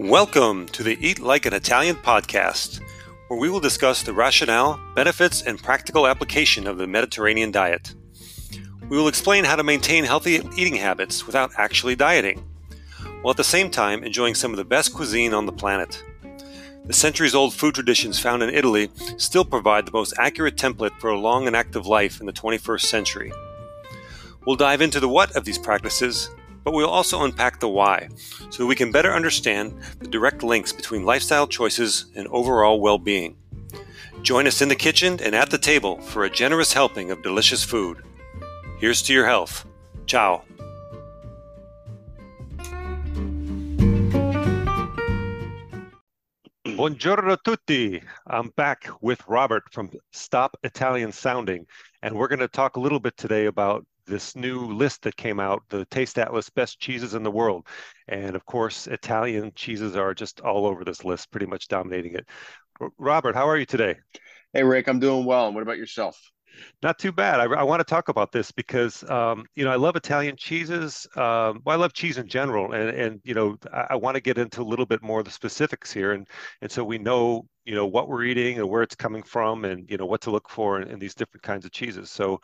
Welcome to the Eat Like an Italian podcast, where we will discuss the rationale, benefits, and practical application of the Mediterranean diet. We will explain how to maintain healthy eating habits without actually dieting, while at the same time enjoying some of the best cuisine on the planet. The centuries old food traditions found in Italy still provide the most accurate template for a long and active life in the 21st century. We'll dive into the what of these practices but we'll also unpack the why so that we can better understand the direct links between lifestyle choices and overall well being. Join us in the kitchen and at the table for a generous helping of delicious food. Here's to your health. Ciao. Buongiorno tutti. I'm back with Robert from Stop Italian Sounding, and we're going to talk a little bit today about this new list that came out, the Taste Atlas Best Cheeses in the World. And of course, Italian cheeses are just all over this list, pretty much dominating it. Robert, how are you today? Hey, Rick, I'm doing well. And what about yourself? Not too bad. I, I want to talk about this because um, you know I love Italian cheeses. Um, well, I love cheese in general, and and you know I, I want to get into a little bit more of the specifics here, and and so we know you know what we're eating and where it's coming from, and you know what to look for in, in these different kinds of cheeses. So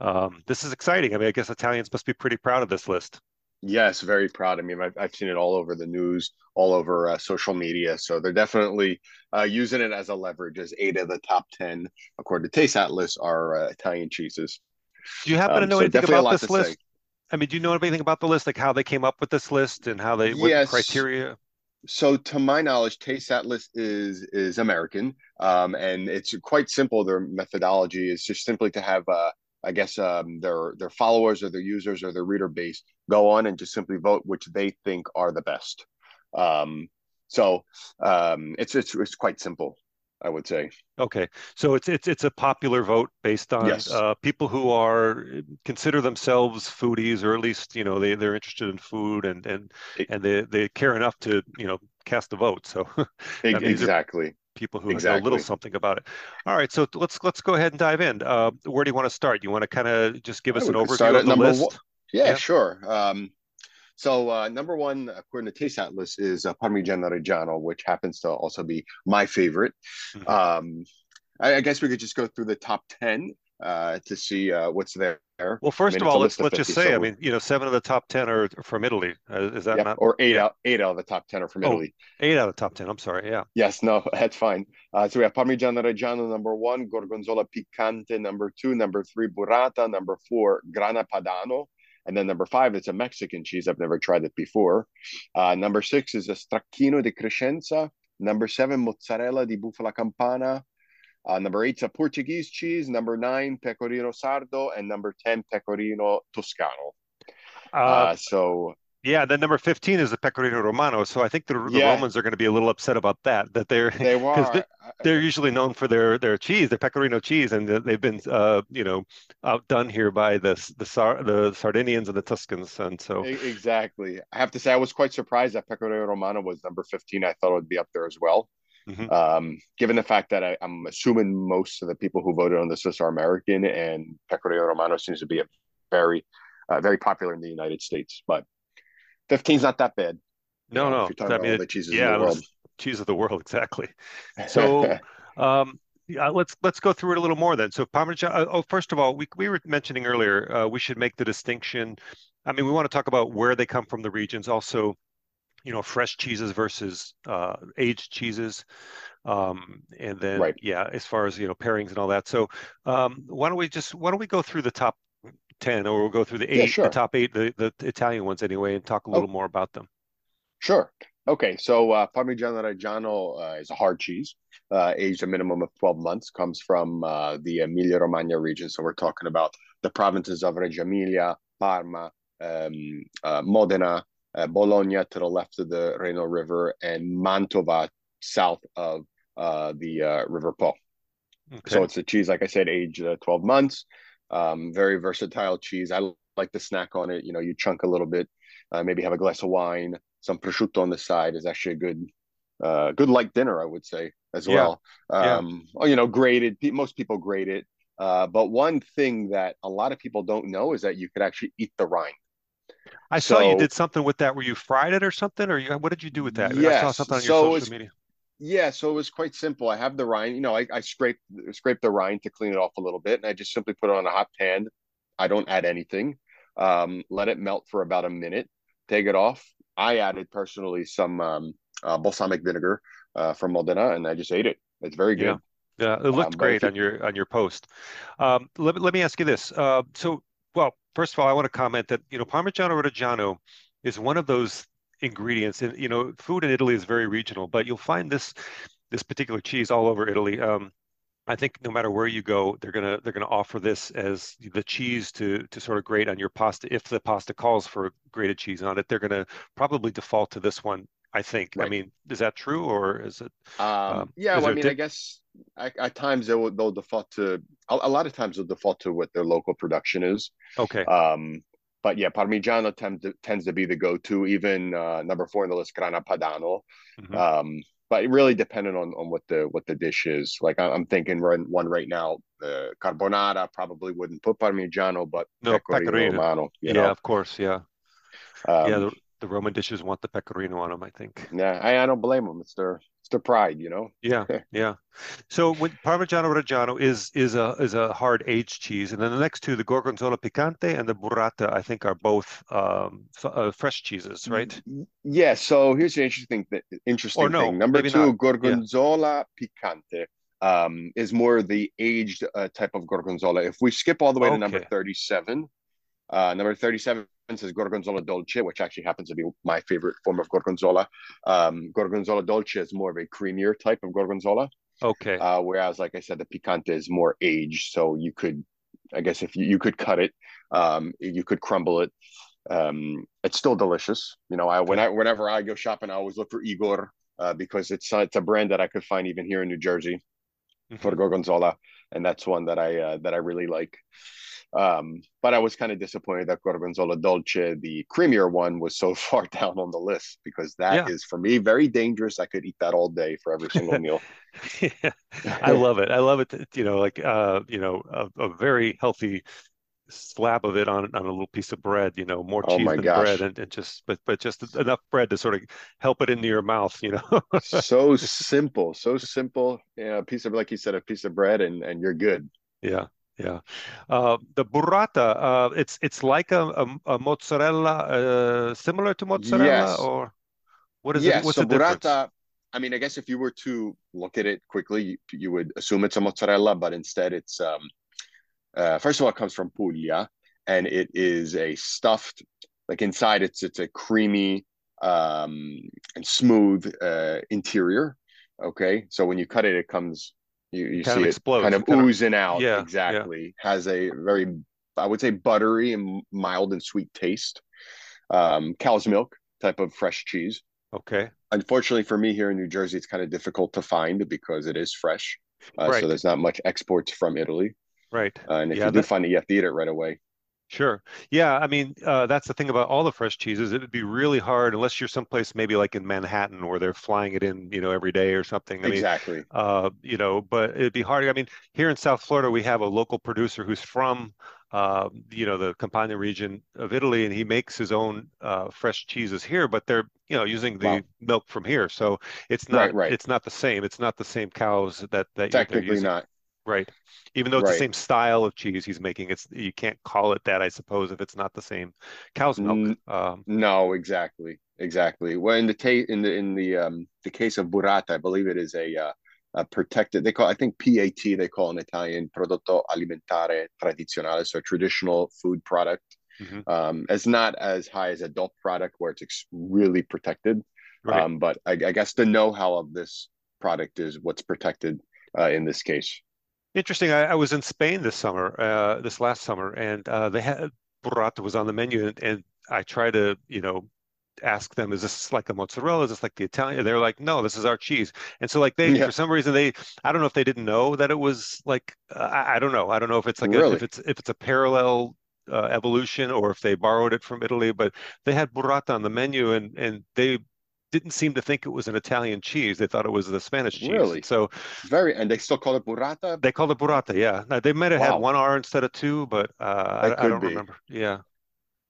um, this is exciting. I mean, I guess Italians must be pretty proud of this list. Yes, very proud. I mean, I've, I've seen it all over the news, all over uh, social media. So they're definitely uh, using it as a leverage. As eight of the top ten, according to Taste Atlas, are uh, Italian cheeses. Do you happen um, to know so anything about this list? Say. I mean, do you know anything about the list, like how they came up with this list and how they what yes. criteria? So, to my knowledge, Taste Atlas is is American, um, and it's quite simple. Their methodology is just simply to have uh, I guess um, their their followers or their users or their reader base go on and just simply vote which they think are the best. Um, so um, it's it's it's quite simple, I would say. Okay, so it's it's it's a popular vote based on yes. uh, people who are consider themselves foodies, or at least you know they they're interested in food and and and they they care enough to you know cast a vote. So exactly people who exactly. know a little something about it. All right, so let's let's go ahead and dive in. Uh, where do you want to start? You want to kind of just give us an overview of the list? One. Yeah, yeah, sure. Um, so uh, number one, according to Taste Atlas, is uh, Parmigiano Reggiano, which happens to also be my favorite. Mm-hmm. Um, I, I, guess we could just go through the top ten uh, to see uh, what's there. Well, first I mean, of all, let's let's just say, so I mean, you know, seven of the top ten are from Italy. Uh, is that yep, not? Or eight out eight out of the top ten are from oh, Italy. Eight out of the top ten. I'm sorry. Yeah. Yes. No, that's fine. Uh, so we have Parmigiano Reggiano number one, Gorgonzola Picante number two, number three Burrata, number four Grana Padano, and then number five, it's a Mexican cheese. I've never tried it before. Uh, number six is a Stracchino di Crescenza. Number seven, Mozzarella di Bufala Campana. Uh, number eight, a Portuguese cheese. Number nine, Pecorino Sardo, and number ten, Pecorino Toscano. Uh, uh, so yeah, then number fifteen is the Pecorino Romano. So I think the, the yeah. Romans are going to be a little upset about that. That they're they are they, are usually known for their their cheese, their Pecorino cheese, and they've been uh, you know outdone here by the the Sar- the Sardinians and the Tuscans. And so exactly, I have to say I was quite surprised that Pecorino Romano was number fifteen. I thought it would be up there as well. Mm-hmm. Um, given the fact that I, am assuming most of the people who voted on this list are American, and Pecorino Romano seems to be a very, uh, very popular in the United States. But 15's not that bad. No, you know, no. If you're talking I mean, about the cheeses yeah, the world. cheese of the world, exactly. So, um, yeah, let's let's go through it a little more then. So Parmesan. Uh, oh, first of all, we we were mentioning earlier uh, we should make the distinction. I mean, we want to talk about where they come from, the regions, also you know fresh cheeses versus uh, aged cheeses um, and then right. yeah as far as you know pairings and all that so um, why don't we just why don't we go through the top 10 or we'll go through the eight yeah, sure. the top eight the, the italian ones anyway and talk a little oh. more about them sure okay so uh, parmigiano reggiano uh, is a hard cheese uh, aged a minimum of 12 months comes from uh, the emilia romagna region so we're talking about the provinces of reggio emilia parma um, uh, modena uh, Bologna to the left of the Reno River, and Mantova south of uh, the uh, River Po. Okay. So it's a cheese, like I said, aged uh, 12 months. Um, very versatile cheese. I like to snack on it. You know, you chunk a little bit, uh, maybe have a glass of wine, some prosciutto on the side is actually a good, uh, good light dinner, I would say, as yeah. well. Um, yeah. You know, grated. Most people grate it. Uh, but one thing that a lot of people don't know is that you could actually eat the rind. I saw you did something with that where you fried it or something, or you, what did you do with that? Yes. I saw something on so your social media. Yeah, so it was quite simple. I have the rind, you know, I, I scrape scrape the rind to clean it off a little bit, and I just simply put it on a hot pan. I don't add anything. Um, let it melt for about a minute. Take it off. I added personally some um, uh, balsamic vinegar uh, from Modena, and I just ate it. It's very good. Yeah, yeah it looked um, great on your on your post. Um, let, let me ask you this. Uh, so, well, first of all, I want to comment that you know Parmigiano Reggiano is one of those ingredients. And you know, food in Italy is very regional, but you'll find this this particular cheese all over Italy. Um, I think no matter where you go, they're gonna they're gonna offer this as the cheese to to sort of grate on your pasta. If the pasta calls for grated cheese on it, they're gonna probably default to this one. I think. Right. I mean, is that true or is it? Um, um, yeah, well, I mean, dip- I guess at, at, times they will they'll default to a, a, lot of times they'll default to what their local production is. Okay. Um, but yeah, Parmigiano tends to, tends to be the go-to. Even uh, number four in the list, Grana Padano. Mm-hmm. Um, but it really depended on, on what the what the dish is. Like I'm thinking one right now, the carbonara probably wouldn't put Parmigiano, but no, pecorino, pecorino. Romano. You know? Yeah, of course, yeah. Um, yeah, the, the Roman dishes want the pecorino on them, I think. Yeah, I, I don't blame them. It's their the pride, you know. yeah, yeah. So when Parmigiano Reggiano is is a is a hard aged cheese, and then the next two, the Gorgonzola Picante and the Burrata, I think are both um, uh, fresh cheeses, right? Yeah. So here's the interesting th- interesting no, thing. Number two, not. Gorgonzola yeah. Picante um, is more the aged uh, type of Gorgonzola. If we skip all the way okay. to number thirty-seven, uh, number thirty-seven is Gorgonzola Dolce, which actually happens to be my favorite form of Gorgonzola. Um, Gorgonzola Dolce is more of a creamier type of Gorgonzola. Okay. Uh, whereas, like I said, the Picante is more aged. So you could, I guess, if you, you could cut it, um, you could crumble it. Um, it's still delicious. You know, I when I whenever I go shopping, I always look for Igor uh, because it's uh, it's a brand that I could find even here in New Jersey mm-hmm. for Gorgonzola, and that's one that I uh, that I really like. Um, but I was kind of disappointed that Gorgonzola Dolce, the creamier one, was so far down on the list because that yeah. is for me very dangerous. I could eat that all day for every single meal. yeah, I love it. I love it. You know, like uh, you know, a, a, very healthy slab of it on on a little piece of bread. You know, more oh cheese oh than gosh. bread, and, and just but but just enough bread to sort of help it into your mouth. You know, so simple, so simple. Yeah, a piece of like you said, a piece of bread, and and you're good. Yeah, yeah, uh, the burrata. Uh, it's it's like a, a, a mozzarella, uh, similar to mozzarella, yes. or what is yes. it? What's so the burrata. Difference? I mean, I guess if you were to look at it quickly, you, you would assume it's a mozzarella, but instead, it's um, uh, first of all, it comes from Puglia, and it is a stuffed. Like inside, it's it's a creamy um, and smooth uh, interior. Okay, so when you cut it, it comes you, you see it kind of kind oozing of, out. Yeah, exactly. Yeah. Has a very, I would say, buttery and mild and sweet taste. Um, cow's milk type of fresh cheese. Okay. Unfortunately for me here in New Jersey, it's kind of difficult to find because it is fresh. Uh, right. So there's not much exports from Italy. Right. Uh, and if yeah, you do find it, you have to eat it right away. Sure. Yeah. I mean, uh, that's the thing about all the fresh cheeses. It would be really hard unless you're someplace maybe like in Manhattan where they're flying it in, you know, every day or something. I exactly. Mean, uh, you know, but it'd be hard. I mean, here in South Florida, we have a local producer who's from, uh, you know, the Campania region of Italy, and he makes his own uh, fresh cheeses here, but they're, you know, using the wow. milk from here. So it's not, right, right. it's not the same. It's not the same cows that that technically not. Right. Even though it's right. the same style of cheese he's making, it's you can't call it that, I suppose, if it's not the same cow's milk. Um, no, exactly, exactly. Well, in the ta- in the in the um the case of burrata, I believe it is a uh, a protected. They call I think PAT. They call in Italian prodotto alimentare tradizionale, so traditional food product. Mm-hmm. Um, it's not as high as a DOP product where it's ex- really protected. Right. Um, but I, I guess the know-how of this product is what's protected uh, in this case. Interesting. I, I, was in Spain this summer, uh, this last summer, and uh, they had burrata was on the menu, and, and, I tried to, you know, ask them, is this like a mozzarella? Is this like the Italian? They're like, no, this is our cheese. And so, like, they yeah. for some reason they, I don't know if they didn't know that it was like, uh, I, I, don't know. I don't know if it's like really? a, if it's if it's a parallel uh, evolution or if they borrowed it from Italy, but they had burrata on the menu, and and they didn't seem to think it was an Italian cheese. They thought it was the Spanish cheese. Really? So very, and they still call it burrata. They call it burrata. Yeah. Now, they might have wow. had one R instead of two, but uh, I, I, don't be. remember. Yeah.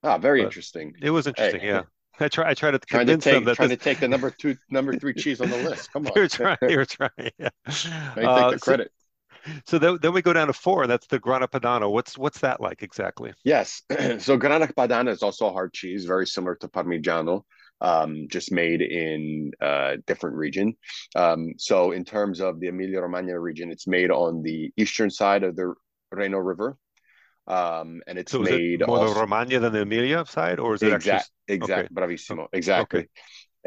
Ah, very But interesting. it was interesting. Hey, Yeah. I try I try to trying to convince them take that trying this to take the number two, number three cheese on the list. Come on. you're trying you're trying. Yeah. They take Uh, the so credit. so then, then we go down to four, and that's the Grana Padano. What's what's that like exactly? Yes. So Grana Padano is also a hard cheese, very similar to Parmigiano, um, just made in a different region. Um, so in terms of the Emilia Romagna region, it's made on the eastern side of the Reno River. Um, and it's So is it made more the Romagna than the Emilia side, or is it actually? exact Okay. exact o- bravissimo. Okay. Exactly.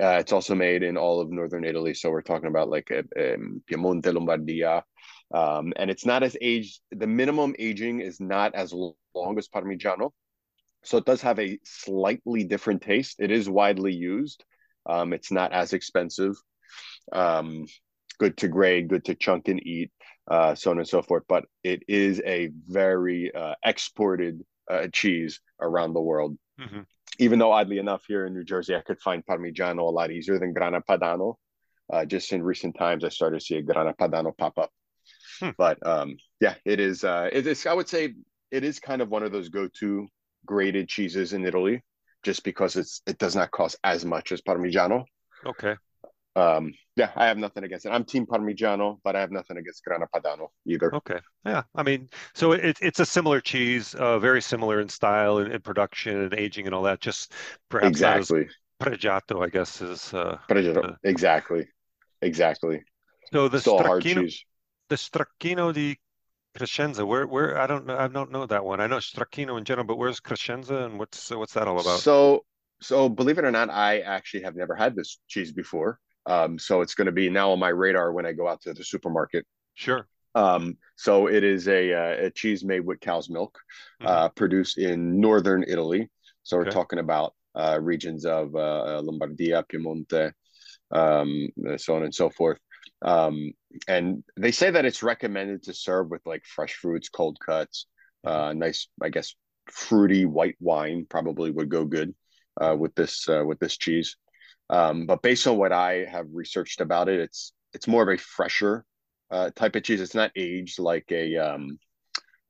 Uh, it's also made in all of northern Italy. So we're talking about like uh, um, Piemonte, Lombardia. Um, and it's not as aged, the minimum aging is not as long as Parmigiano. So it does have a slightly different taste. It is widely used. Um, it's not as expensive. Um, good to grade, good to chunk and eat, uh, so on and so forth. But it is a very uh, exported uh, cheese around the world. hmm Even though, oddly enough, here in New Jersey, I could find Parmigiano a lot easier than Grana Padano. Uh, just in recent times, I started to see a Grana Padano pop up. Hmm. But um, yeah, it is. Uh, it is. I would say it is kind of one of those go-to grated cheeses in Italy, just because it's it does not cost as much as Parmigiano. Okay. Um, yeah, I have nothing against it. I'm Team Parmigiano, but I have nothing against Grana Padano either. Okay. Yeah. I mean, so it, it's a similar cheese, uh, very similar in style and, and production and aging and all that. Just perhaps as Exactly. pregiato, I guess, is uh, Pregiato. the Exactly. Exactly. so the Still stracchino, cheese. the stracchino di Crescenza. Where where I don't know, I don't know that one. I know stracchino in general, but where's Crescenza and what's what's that all about? So, so believe it or not, I actually have never had this cheese before. Um, so it's going to be now on my radar when I go out to the supermarket. Sure. Um, so it is a, uh, a cheese made with cow's milk, hmm uh, produced in northern Italy. So we're talking about uh, regions of uh, Lombardia, Piemonte, um, so on and so forth. Um, and they say that it's recommended to serve with like fresh fruits, cold cuts, hmm uh, nice, I guess, fruity white wine probably would go good uh, with this uh, with this cheese. Um, but based on what I have researched about it, it's it's more of a fresher uh, type of cheese. It's not aged like a um,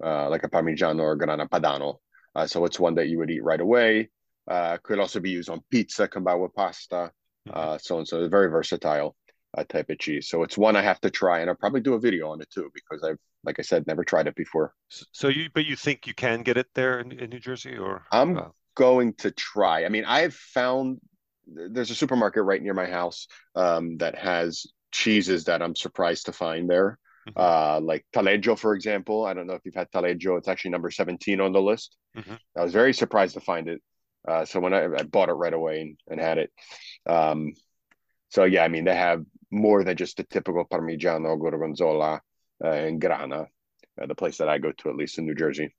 uh, like a Parmigiano or Grana Padano. Uh, so it's one that you would eat right away. Uh, could also be used on pizza, combined with pasta, hmm uh, so and so. Very versatile uh, type of cheese. So it's one I have to try, and I'll probably do a video on it too because I've, like I said, never tried it before. So you, but you think you can get it there in, in New Jersey, or I'm uh, going to try. I mean, I've found there's a supermarket right near my house um, that has cheeses that I'm surprised to find there. mhm, Uh, like Taleggio, for example. I don't know if you've had Taleggio. It's actually number 17 on the list. mhm. I was very surprised to find it. Uh, so when I, I bought it right away and, and had it. Um, so yeah, I mean, they have more than just the typical Parmigiano, Gorgonzola, uh, and Grana, uh, the place that I go to, at least in New Jersey.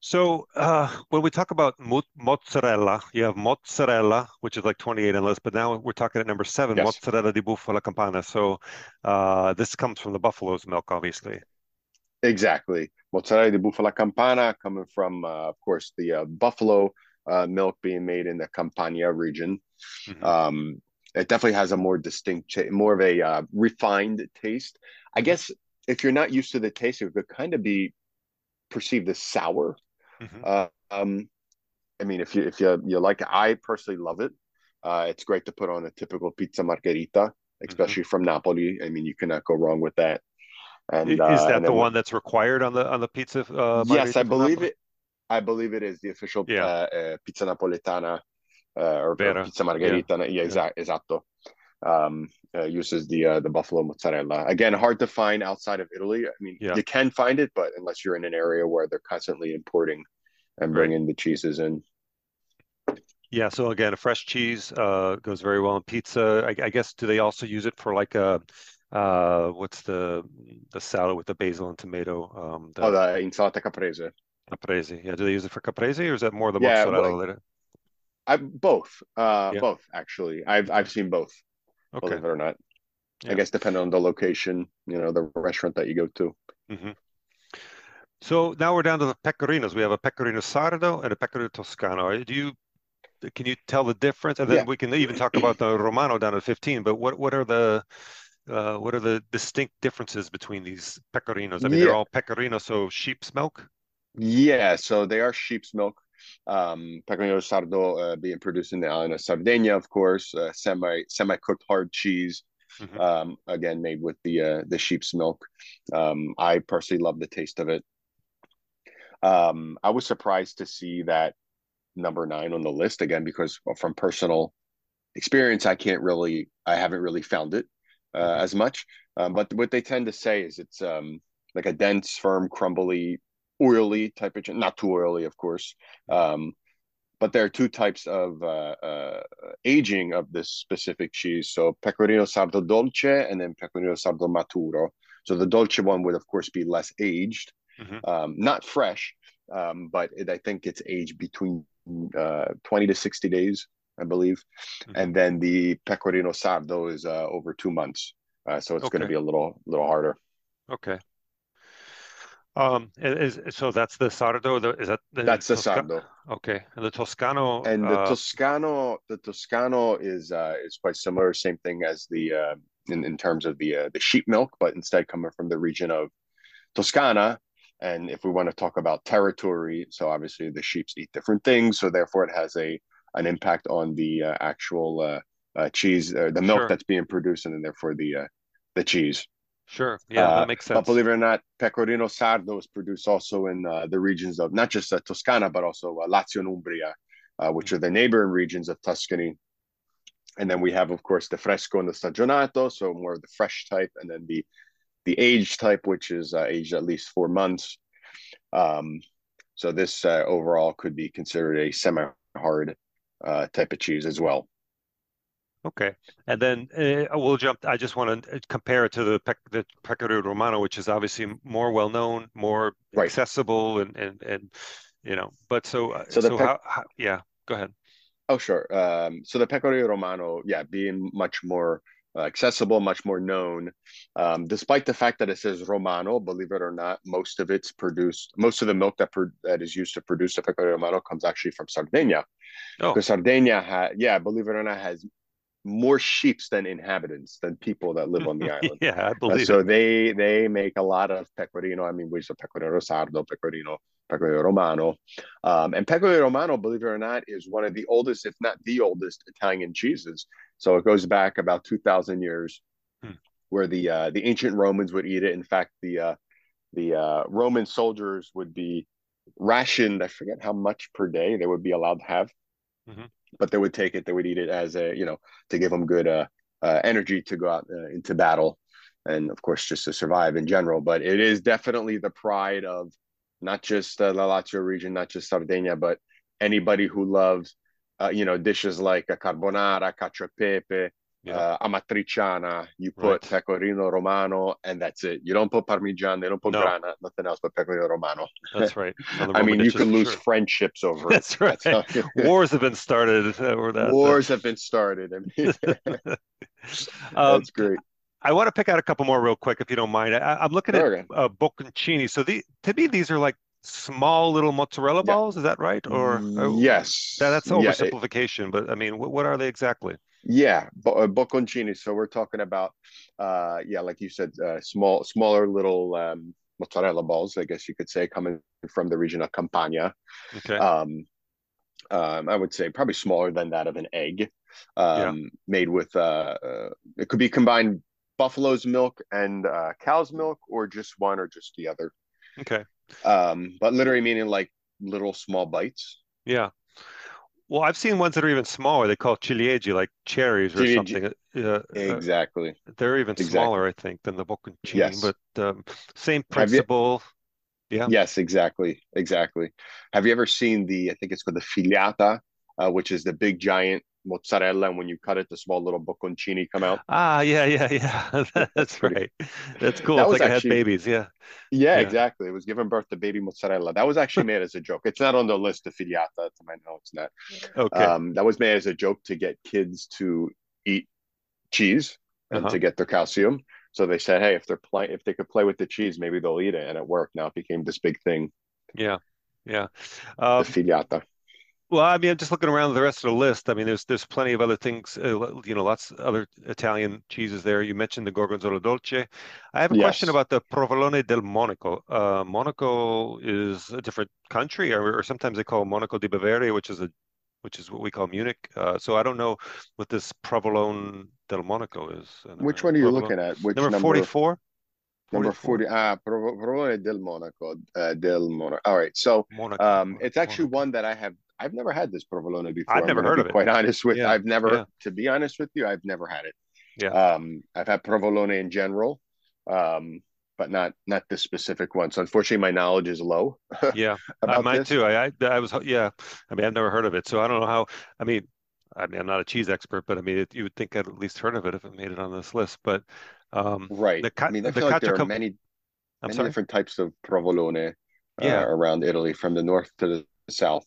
So uh, when we talk about mo mozzarella, you have mozzarella, which is like 28 on the list, but now we're talking at number seven, Yes, mozzarella di bufala campana. So uh, this comes from the buffalo's milk, obviously. exactly. Mozzarella di bufala campana coming from, uh, of course, the uh, buffalo uh, milk being made in the Campania region. hmm Um, it definitely has a more distinct, more of a uh, refined taste. I guess if you're not used to the taste, it could kind of be perceived as sour. hmm Uh, um, I mean, if you if you you like it, I personally love it. Uh, it's great to put on a typical pizza margherita, hmm especially from Napoli. I mean, you cannot go wrong with that. And Is uh, that and the one that's required on the on the pizza uh, yes, I believe Napoli? it. I believe it is the official Yeah, uh, uh, pizza napoletana uh, or, vera. pizza margherita. Yeah, yeah, exact, esatto. Um, uh, uses the uh, the buffalo mozzarella. Again, hard to find outside of Italy. I mean, yeah. you can find it, but unless you're in an area where they're constantly importing and Right. bringing the cheeses in. Yeah. So again, a fresh cheese uh, goes very well in pizza. I, I guess do they also use it for like a uh, what's the the salad with the basil and tomato? Um, Oh, the the insalata caprese. caprese. Yeah. Do they use it for caprese or is that more the Yeah, mozzarella well? I both. Uh, Yeah. both actually. I've I've seen both. Okay. Believe it or not. I guess depending on the location, you know, the restaurant that you go to. hmm So now we're down to the pecorinos. We have a pecorino sardo and a pecorino toscano. Do you can you tell the difference? And then Yeah. we can even talk about the romano down at 15. But what what are the uh, what are the distinct differences between these pecorinos? I mean, they're all pecorino, so sheep's milk. Yeah, so they are sheep's milk. Um, Pecorino Sardo uh, being produced in the island of Sardinia, of course, uh, semi semi cooked hard cheese. Mm-hmm. Um, again, made with the uh, the sheep's milk. Um, I personally love the taste of it. Um, I was surprised to see that number nine on the list again because from personal experience, I can't really, I haven't really found it uh, mm-hmm. as much. Um, but what they tend to say is it's um, like a dense, firm, crumbly, oily type of, not too oily, of course. Um, but there are two types of uh, uh, aging of this specific cheese. So pecorino sardo dolce and then pecorino sardo maturo. So the dolce one would, of course, be less aged, mm-hmm. um, not fresh, um, but it, I think it's aged between uh, 20 to 60 days, I believe. Mm-hmm. And then the pecorino sardo is uh, over two months. Uh, so it's okay. going to be a little little harder. Okay. Um, is, so that's the sardo. The, is that the that's the sardo? Okay, and the Toscano. And the uh, Toscano, the Toscano is uh, is quite similar. Same thing as the uh, in in terms of the uh, the sheep milk, but instead coming from the region of Toscana. And if we want to talk about territory, so obviously the sheep's eat different things, so therefore it has a an impact on the uh, actual uh, uh, cheese, uh, the milk sure. that's being produced, and then therefore the uh, the cheese. Sure. Yeah, uh, that makes sense. But believe it or not, Pecorino Sardo is produced also in uh, the regions of not just uh, Toscana, but also uh, Lazio and Umbria, uh, which are the neighboring regions of Tuscany. And then we have, of course, the Fresco and the Stagionato, so more of the fresh type, and then the the aged type, which is uh, aged at least four months. Um, so this overall could be considered a semi-hard type of cheese as well. Okay. And then uh, we'll jump. I just want to uh, compare it to the, Pe- the Pecorino Romano, which is obviously more well known, more right. accessible, and, and, and, you know, but so, uh, so, so how, how, yeah, go ahead. Oh, sure. Um, so the Pecorino Romano, yeah, being much more uh, accessible, much more known, um, despite the fact that it says Romano, believe it or not, most of it's produced, most of the milk that, pro- that is used to produce the Pecorino Romano comes actually from Sardinia. Oh. Because Sardinia, ha- yeah, believe it or not, has more sheep than inhabitants than people that live on the island. yeah, I believe. Uh, so it. they they make a lot of pecorino. I mean, which is pecorino sardo, pecorino, pecorino romano, um, and pecorino romano, believe it or not, is one of the oldest, if not the oldest, Italian cheeses. So it goes back about two thousand years, hmm. where the uh, the ancient Romans would eat it. In fact, the uh, the uh, Roman soldiers would be rationed. I forget how much per day they would be allowed to have. Mm-hmm but they would take it, they would eat it as a, you know, to give them good uh, uh, energy to go out uh, into battle. And of course, just to survive in general. But it is definitely the pride of not just the Lazio region, not just Sardinia, but anybody who loves, uh, you know, dishes like a carbonara, cacio e pepe, uh, amatriciana. You put right. pecorino romano, and that's it. You don't put parmigiano, they don't put no. grana, nothing else but pecorino romano. That's right. I mean, you can lose sure. friendships over that's it. Right. That's right. Wars have been started over that. Wars have been started. I mean, um, that's great. I want to pick out a couple more real quick, if you don't mind. I, am looking at uh, bocconcini. So the, to me, these are like small little mozzarella balls. Yeah. Is that right? Or yes, that, that's oversimplification. Yeah, it, but I mean, what, what are they exactly? Yeah, uh, bocconcini. So we're talking about, uh, yeah, like you said, uh, small, smaller little um, mozzarella balls, I guess you could say, coming from the region of Campania. Okay. Um, um, I would say probably smaller than that of an egg. Um, yeah. Made with, uh, uh, it could be combined buffalo's milk and uh, cow's milk, or just one or just the other. Okay. Um, but literally meaning like little small bites. Yeah. Well, I've seen ones that are even smaller. They call ciliegie, like cherries or something. Uh, uh, exactly. Uh, they're even exactly. smaller, I think, than the bocconcini. Yes. But um, same principle. You... Yeah. Yes, exactly, exactly. Have you ever seen the? I think it's called the filiata, uh, which is the big giant mozzarella and when you cut it the small little bocconcini come out? Ah yeah yeah yeah. That's right. That's cool. That it's like actually, I had babies yeah. yeah. yeah. exactly. It was giving birth to baby mozzarella. That was actually made as a joke. It's not on the list of filiata to my know it's not okay. um, that was made as a joke to get kids to eat cheese and uh-huh. to get their calcium. So they said hey if they're playing if they could play with the cheese maybe they'll eat it. And it worked. Now it became this big thing. Yeah yeah. Um, the filiata Well, I mean, I'm just looking around the rest of the list. I mean, there's there's plenty of other things, uh, you know, lots of other Italian cheeses there. You mentioned the Gorgonzola Dolce. I have a question about the Provolone del Monaco. Uh, Monaco is a different country, or, or sometimes they call Monaco di Bavaria, which is a which is what we call Munich. Uh, so I don't know what this Provolone del Monaco is. Which one are you Provolone looking at? Which number? 44, Number 40. Ah, Provolone del Monaco. Uh, del Monaco. All right. So, Monaco, um, Monaco, it's actually Monaco. one that I have. I've never had this provolone before. I've never heard of it. quite honest with. Yeah, I've never, yeah, to be honest with you, I've never had it. yeah, Um, I've had provolone in general, um, but not not this specific one. So unfortunately, my knowledge is low yeah. About mine this. too. I, I I was yeah. I mean, I've never heard of it, so I don't know how. I mean, I mean, I'm not a cheese expert, but I mean, it, you would think I'd at least heard of it if it made it on this list. But um, Right. the I mean, I the feel like there are cav many I'm many sorry. different types of provolone uh, Yeah, around Italy, from the north to the south.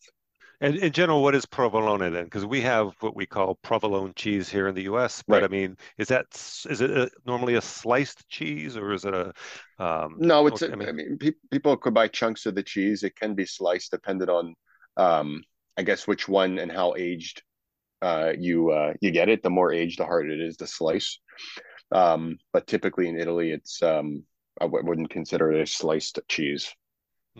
And in general, what is provolone then? Because we have what we call provolone cheese here in the U.S. But I mean, is that is it a, normally a sliced cheese or is it a um? No, it's a, I I mean, mean, pe people could buy chunks of the cheese. It can be sliced depending on, um, I guess, which one and how aged uh, you uh, you get it. The more aged, the harder it is to slice. Um, but typically in Italy, it's um, I w wouldn't consider it a sliced cheese.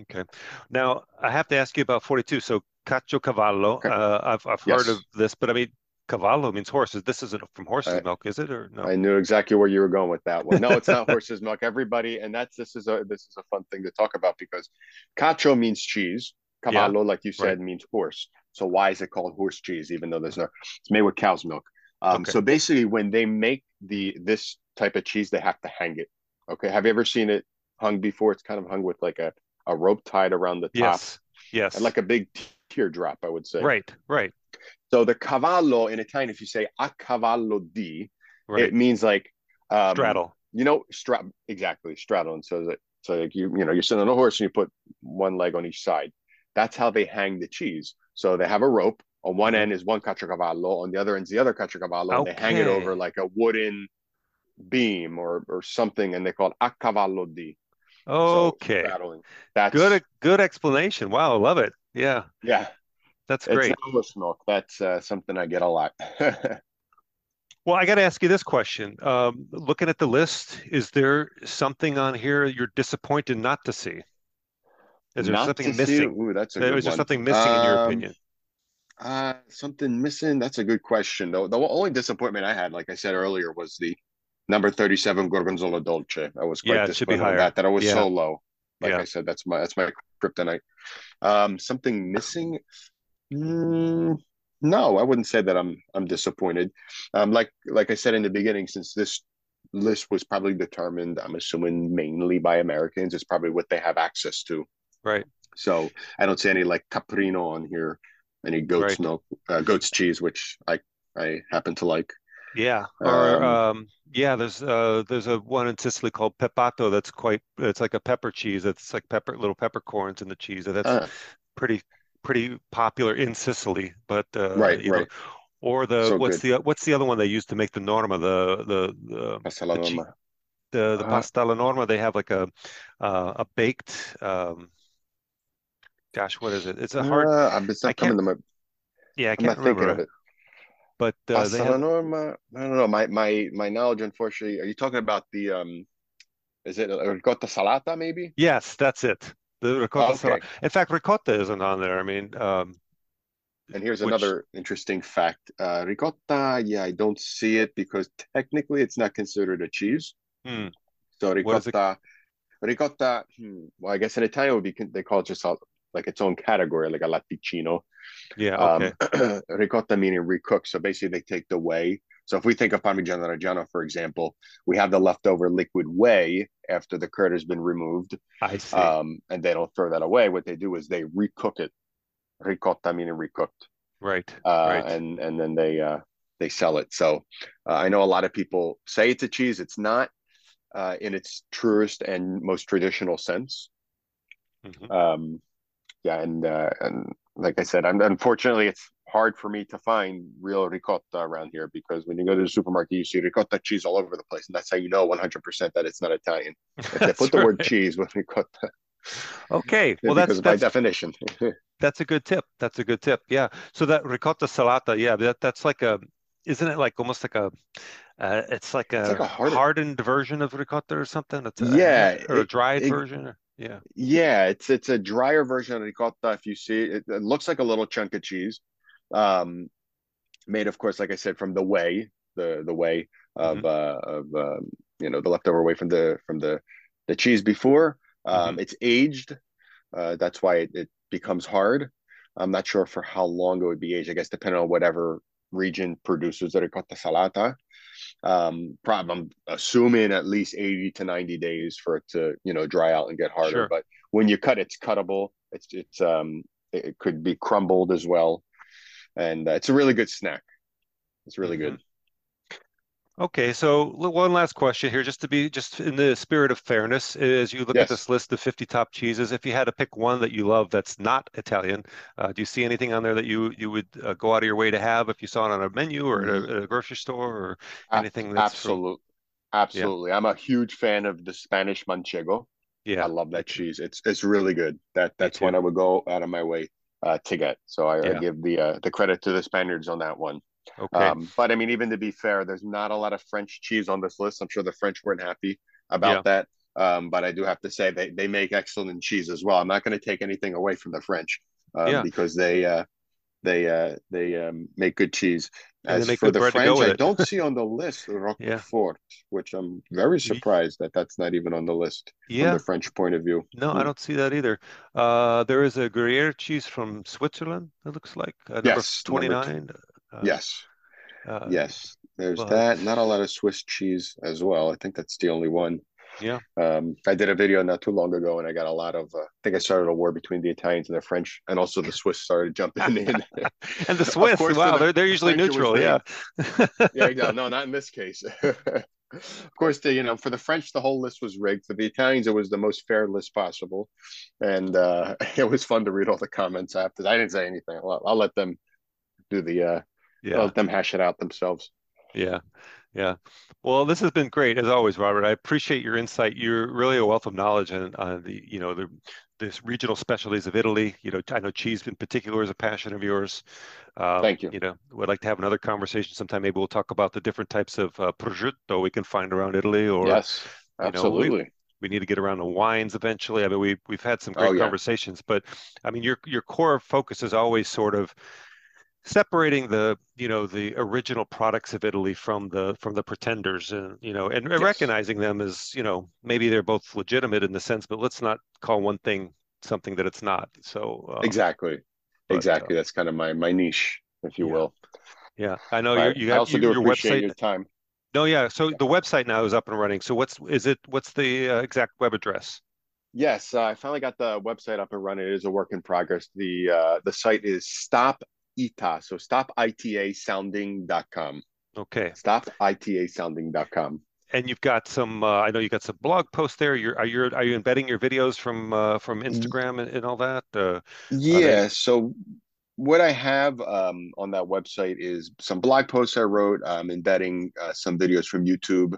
okay. Now I have to ask you about 42. So caciocavallo. Okay. Uh, I've I've heard of this, but I mean, cavallo means horses. This isn't from horse's I milk, is it? Or no? I knew exactly where you were going with that one. No, it's not horse's milk. Everybody, and that's this is a this is a fun thing to talk about because cacio means cheese. Yeah, Cavallo, like you right. said, means horse. So why is it called horse cheese, even though there's no? It's made with cow's milk. Um, Okay. so basically, when they make the this type of cheese, they have to hang it. Okay, have you ever seen it hung before? It's kind of hung with like a a rope tied around the top Yes. Yes. and Yes. like a big teardrop, I would say. Right. Right. So the cavallo in Italian, if you say a cavallo di, it means like um Straddle. you know stra exactly straddle and so that so like you you know you're sitting on a horse and you put one leg on each side that's how they hang the cheese so they have a rope on one hmm end is one caciocavallo on the other end is the other caciocavallo and they hang it over like a wooden beam or or something and they call it a cavallo di Okay. straddling that's Good. Good explanation. Wow. I love it. Yeah. yeah That's great. not horse milk that's uh, something i get a lot Well, I got to ask you this question. Um, looking at the list, is there something on here you're disappointed not to see? Is there not something missing? ooh that's a good Is there something missing in your um opinion? Uh, something missing? That's a good question. Though the only disappointment I had, like I said earlier, was the number 37 Gorgonzola Dolce. I was quite Yeah, it should be disappointed that, that I was Yeah. so low. Like Yeah. I said, that's my that's my kryptonite. Um, something missing? Mm, no, I wouldn't say that I'm I'm disappointed. Um, like like I said in the beginning, since this list was probably determined, I'm assuming mainly by Americans, it's probably what they have access to. Right. So I don't see any like caprino on here, any goat's Right. milk, uh, goat's cheese, which I I happen to like. Yeah. Or Um, um, yeah, there's uh there's a one in Sicily called pepato that's quite it's like a pepper cheese. It's like pepper little peppercorns in the cheese. That's uh, pretty pretty popular in Sicily. But uh, right, you know, right. or the So what's good. the what's the other one they use to make the norma, the the the Pasta cheese norma. the the Uh, pasta alla norma. They have like a uh, a baked um gosh, what is it? It's a hard uh, it's I not coming to my. yeah, I I'm can't not thinking of remember. it. But uh, they have norma. I don't know. My my my knowledge, unfortunately. Are you talking about the um? Is it ricotta salata? Maybe. yes, that's it. The ricotta salad. Okay. In fact, ricotta isn't on there. I mean, um, And here's which another interesting fact. Uh, ricotta. Yeah, I don't see it because technically it's not considered a cheese. hmm, So what is it? ricotta Ricotta, hmm, well, I guess in Italian would be they call it just like its own category, like a latticino. Yeah, Um, ricotta meaning recook. So basically, they take the whey. So if we think of Parmigiano Reggiano, for example, we have the leftover liquid whey after the curd has been removed, I see. um, and they don't throw that away. What they do is they recook it. Ricotta meaning recooked, Right, uh, right. and and then they uh, they sell it. So uh, I know a lot of people say it's a cheese. It's not uh, in its truest and most traditional sense. hmm Um, yeah, and uh, and like I said, I'm unfortunately it's hard for me to find real ricotta around here because when you go to the supermarket, you see ricotta cheese all over the place, and that's how you know 100% that it's not Italian. If they That's put the word cheese with ricotta. Okay, well that's because by definition, that's a good tip. That's a good tip. Yeah. So that ricotta salata, yeah, that that's like a, isn't it like almost like a, uh, it's like it's like a a hard. hardened version of ricotta or something. It's a Yeah, or a dried it version. Or, yeah. yeah, it's it's a drier version of ricotta. If you see it, it looks like a little chunk of cheese, um, made of course, like I said, from the whey, the the whey of uh of um, you know the leftover whey from the from the the cheese before. Um, it's aged. Uh, that's why it, it becomes hard. I'm not sure for how long it would be aged. I guess depending on whatever region produces the ricotta salata. Um, probably I'm assuming at least 80 to 90 days for it to, you know, dry out and get harder. Sure. But when you cut, it's cuttable. It's it's um it, could be crumbled as well, and uh, it's a really good snack. It's really hmm good. Okay, so one last question here, just to be just in the spirit of fairness, as you look at this list of 50 top cheeses, if you had to pick one that you love that's not Italian, uh, do you see anything on there that you you would uh, go out of your way to have if you saw it on a menu or at a, at a grocery store or anything that's from, absolute, yeah, absolutely. I'm a huge fan of the Spanish manchego. Yeah, I love that cheese. It's it's really good. That that's one I would go out of my way uh, to get. So I, I give the uh, the credit to the Spaniards on that one. okay, Um, but I mean, even to be fair, there's not a lot of French cheese on this list. I'm sure the French weren't happy yeah, about that. Um, but I do have to say they, they make excellent cheese as well. I'm not going to take anything away from the French um, yeah, because they uh, they uh, they um, make good cheese. As make for the bread to go French, I don't see on the list Yeah, Roquefort, which I'm very surprised that that's not even on the list from the French point of view. no, I Hmm. don't see that either. Uh, there is a Gruyere cheese from Switzerland, it looks like, uh, number Yes, number 29. Uh, Yes, uh, yes. There's but that. Not a lot of Swiss cheese as well. I think that's the only one. Yeah. Um, I did a video not too long ago, and I got a lot of. Uh, I think I started a war between the Italians and the French, and also the Swiss started jumping in. And the Swiss, course, wow, the they're they're usually was neutral. Yeah. Yeah, no, no, not in this case. of course, the you know for the French, the whole list was rigged. For the Italians, it was the most fair list possible, and uh, it was fun to read all the comments after. I didn't say anything. I'll, I'll let them do the. Uh, Yeah. let them hash it out themselves. Yeah. Yeah. Well, this has been great as always, Robert. I appreciate your insight. You're really a wealth of knowledge on, on the, you know, the this regional specialties of Italy. You know, I know cheese in particular is a passion of yours. Um, Thank you. you know, we'd like to have another conversation sometime. Maybe we'll talk about the different types of uh, prosciutto we can find around Italy, or Yes, you know, we absolutely. we need to get around the wines eventually. I mean, we we've had some Oh great yeah. conversations, but I mean, your your core focus is always sort of separating the you know the original products of Italy from the from the pretenders and you know and Yes. recognizing them as you know maybe they're both legitimate in the sense but let's not call one thing something that it's not so um Exactly. but uh, Exactly. That's kind of my my niche, if you yeah will. yeah I know you you I also you, do your appreciate website your time. no yeah so the website now is up and running so what's is it what's the uh, exact web address Yes, uh, I finally got the website up and running. It is a work in progress. The uh, the site is stop ita, so stop ita sounding dot com. okay. Stop ita sounding dot com. and you've got some uh, I know you got some blog posts there. You're are you are you embedding your videos from uh, from Instagram and, and all that? Uh, are they Yeah, so what I have um, on that website is some blog posts I wrote, um, embedding uh, some videos from YouTube,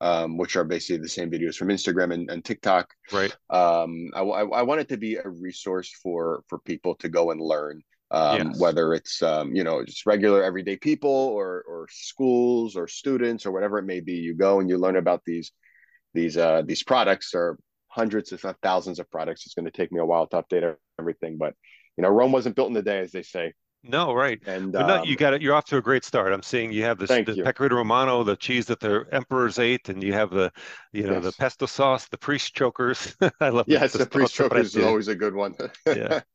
um, which are basically the same videos from Instagram and, and TikTok. right. Um, I, I, I want it to be a resource for for people to go and learn, um, yes whether it's um, you know just regular everyday people or or schools or students or whatever it may be. You go and you learn about these these uh, these products or hundreds if not thousands of products. It's going to take me a while to update everything, but you know Rome wasn't built in a day, as they say. No, right. And But no, you um, got it. You're off to a great start. I'm seeing you have this the you. pecorino romano, the cheese that the emperors ate, and you have the, you know, the pesto sauce, the priest chokers. I love yes, the the priest chokers is always a good one. Yeah.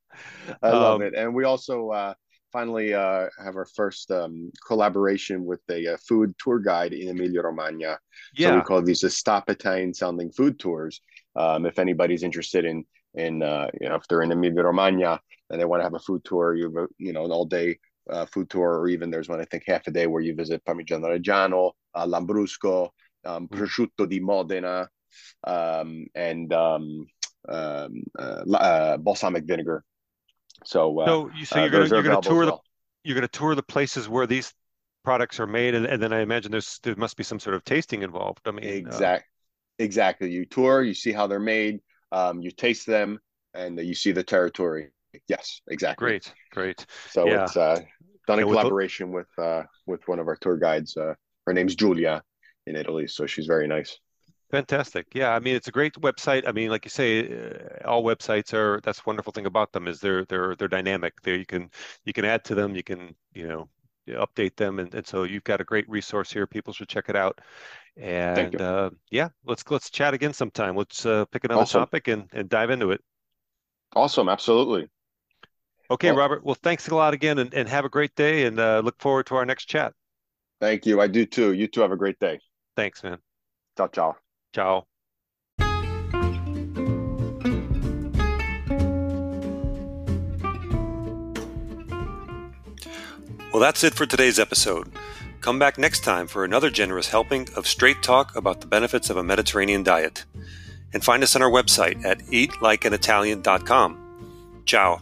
I love Um, it. And we also uh, finally uh, have our first um, collaboration with a, uh food tour guide in Emilia Romagna. So we call these the Stop Italian sounding food tours. Um, if anybody's interested in in uh, you know if they're in Emilia Romagna and they want to have a food tour, you have a, you know an all day uh, food tour, or even there's one I think half a day where you visit Parmigiano Reggiano, uh, Lambrusco, um, Mm. prosciutto di Modena, um, and um, um, uh, uh, balsamic vinegar. So uh, So you so uh, you're gonna those are you're gonna available as tour the you're gonna tour the places where these products are made, and, and then I imagine there's there must be some sort of tasting involved. I mean, uh, exactly. You tour, you see how they're made. Um, you taste them and you see the territory. Yes, exactly. Great, great. So yeah. it's uh, done in yeah, collaboration with with, uh, with one of our tour guides. Uh, her name's Julia in Italy, so she's very nice. Fantastic. Yeah, I mean it's a great website. I mean, like you say, uh, all websites are. That's wonderful thing about them is they're they're they're dynamic. There you can you can add to them. You can you know update them, and, and so you've got a great resource here. People should check it out. And uh, yeah, let's let's chat again sometime. Let's uh, pick another awesome. topic and and dive into it. Awesome. Absolutely. Okay, well, Robert. Well, thanks a lot again, and, and have a great day. And uh, look forward to our next chat. Thank you. I do too. You too. Have a great day. Thanks, man. Ciao, ciao. Ciao. Well, that's it for today's episode. Come back next time for another generous helping of straight talk about the benefits of a Mediterranean diet. And find us on our website at eatlikeanitalian.com. Ciao.